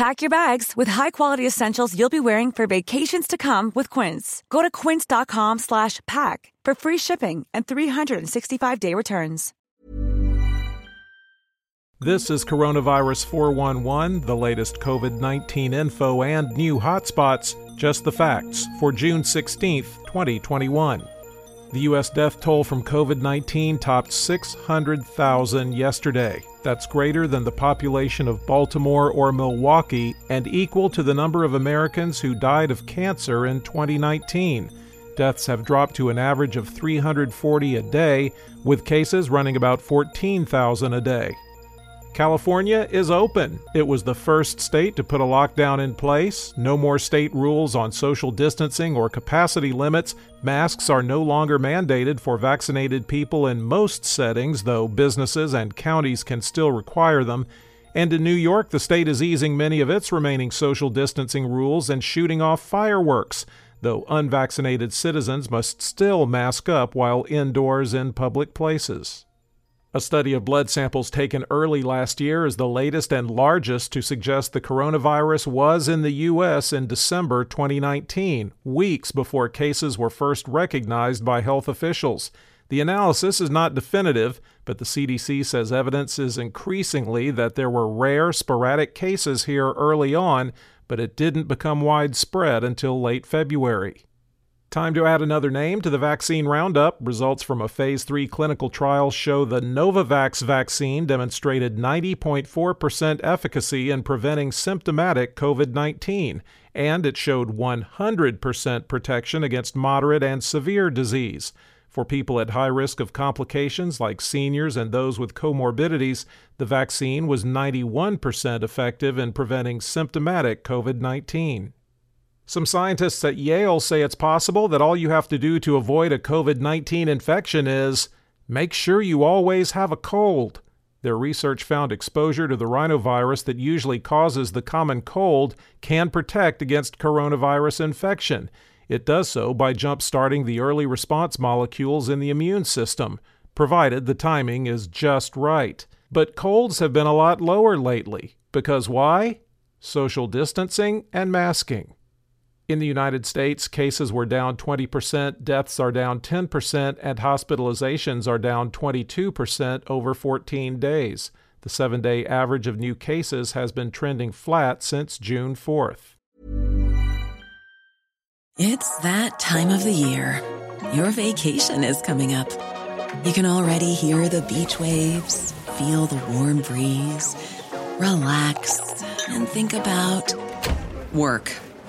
Pack your bags with high-quality essentials you'll be wearing for vacations to come with Quince. Go to quince.com slash pack for free shipping and 365-day returns. This is Coronavirus 411, the latest COVID 19 info and new hotspots. Just the facts for June 16th, 2021. The U.S. death toll from COVID 19 topped 600,000 yesterday. That's greater than the population of Baltimore or Milwaukee and equal to the number of Americans who died of cancer in 2019. Deaths have dropped to an average of 340 a day, with cases running about 14,000 a day. California is open. It was the first state to put a lockdown in place. No more state rules on social distancing or capacity limits. Masks are no longer mandated for vaccinated people in most settings, though businesses and counties can still require them. And in New York, the state is easing many of its remaining social distancing rules and shooting off fireworks, though unvaccinated citizens must still mask up while indoors in public places. A study of blood samples taken early last year is the latest and largest to suggest the coronavirus was in the U.S. in December 2019, weeks before cases were first recognized by health officials. The analysis is not definitive, but the CDC says evidence is increasingly that there were rare, sporadic cases here early on, but it didn't become widespread until late February. Time to add another name to the vaccine roundup. Results from a phase 3 clinical trial show the Novavax vaccine demonstrated 90.4% efficacy in preventing symptomatic COVID 19, and it showed 100% protection against moderate and severe disease. For people at high risk of complications like seniors and those with comorbidities, the vaccine was 91% effective in preventing symptomatic COVID 19. Some scientists at Yale say it's possible that all you have to do to avoid a COVID 19 infection is make sure you always have a cold. Their research found exposure to the rhinovirus that usually causes the common cold can protect against coronavirus infection. It does so by jump starting the early response molecules in the immune system, provided the timing is just right. But colds have been a lot lower lately. Because why? Social distancing and masking. In the United States, cases were down 20%, deaths are down 10%, and hospitalizations are down 22% over 14 days. The seven day average of new cases has been trending flat since June 4th. It's that time of the year. Your vacation is coming up. You can already hear the beach waves, feel the warm breeze, relax, and think about work.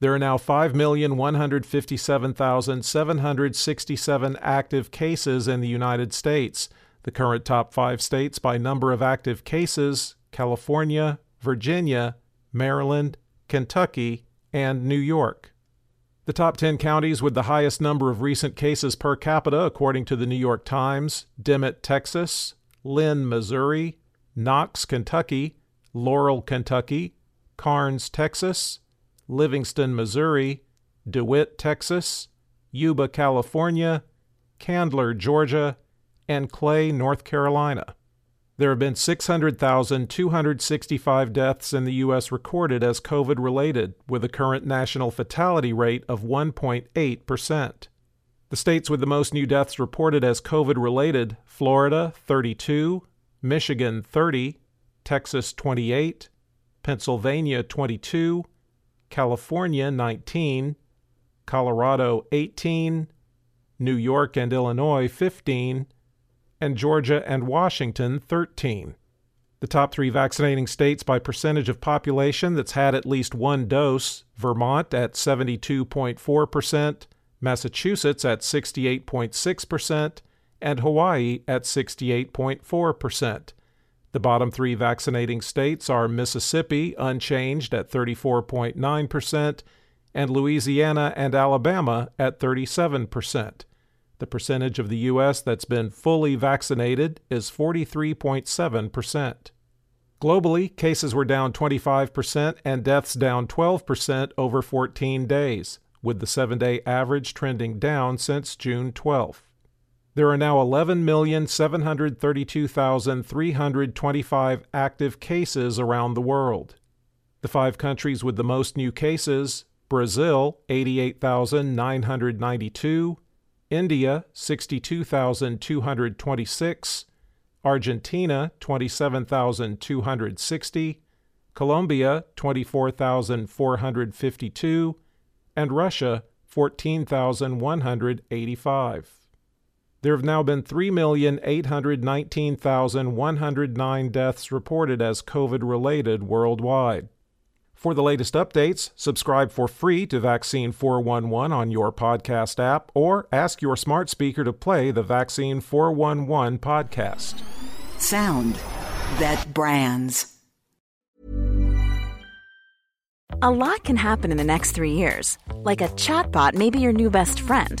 There are now 5,157,767 active cases in the United States. The current top five states by number of active cases California, Virginia, Maryland, Kentucky, and New York. The top 10 counties with the highest number of recent cases per capita, according to the New York Times Dimmitt, Texas, Linn, Missouri, Knox, Kentucky, Laurel, Kentucky, Karnes, Texas, Livingston, Missouri, DeWitt, Texas, Yuba, California, Candler, Georgia, and Clay, North Carolina. There have been 600,265 deaths in the U.S. recorded as COVID related, with a current national fatality rate of 1.8%. The states with the most new deaths reported as COVID related Florida, 32, Michigan, 30, Texas, 28, Pennsylvania, 22, California, 19, Colorado, 18, New York and Illinois, 15, and Georgia and Washington 13. The top three vaccinating states by percentage of population that's had at least one dose Vermont at 72.4%, Massachusetts at 68.6%, and Hawaii at 68.4%. The bottom three vaccinating states are Mississippi, unchanged at 34.9%, and Louisiana and Alabama at 37%. The percentage of the U.S. that's been fully vaccinated is 43.7%. Globally, cases were down 25% and deaths down 12% over 14 days, with the seven day average trending down since June 12th. There are now 11,732,325 active cases around the world. The five countries with the most new cases Brazil, 88,992, India 62,226, Argentina 27,260, Colombia 24,452, and Russia 14,185. There have now been 3,819,109 deaths reported as COVID related worldwide. For the latest updates, subscribe for free to Vaccine 411 on your podcast app or ask your smart speaker to play the Vaccine 411 podcast. Sound that brands. A lot can happen in the next three years. Like a chatbot may be your new best friend.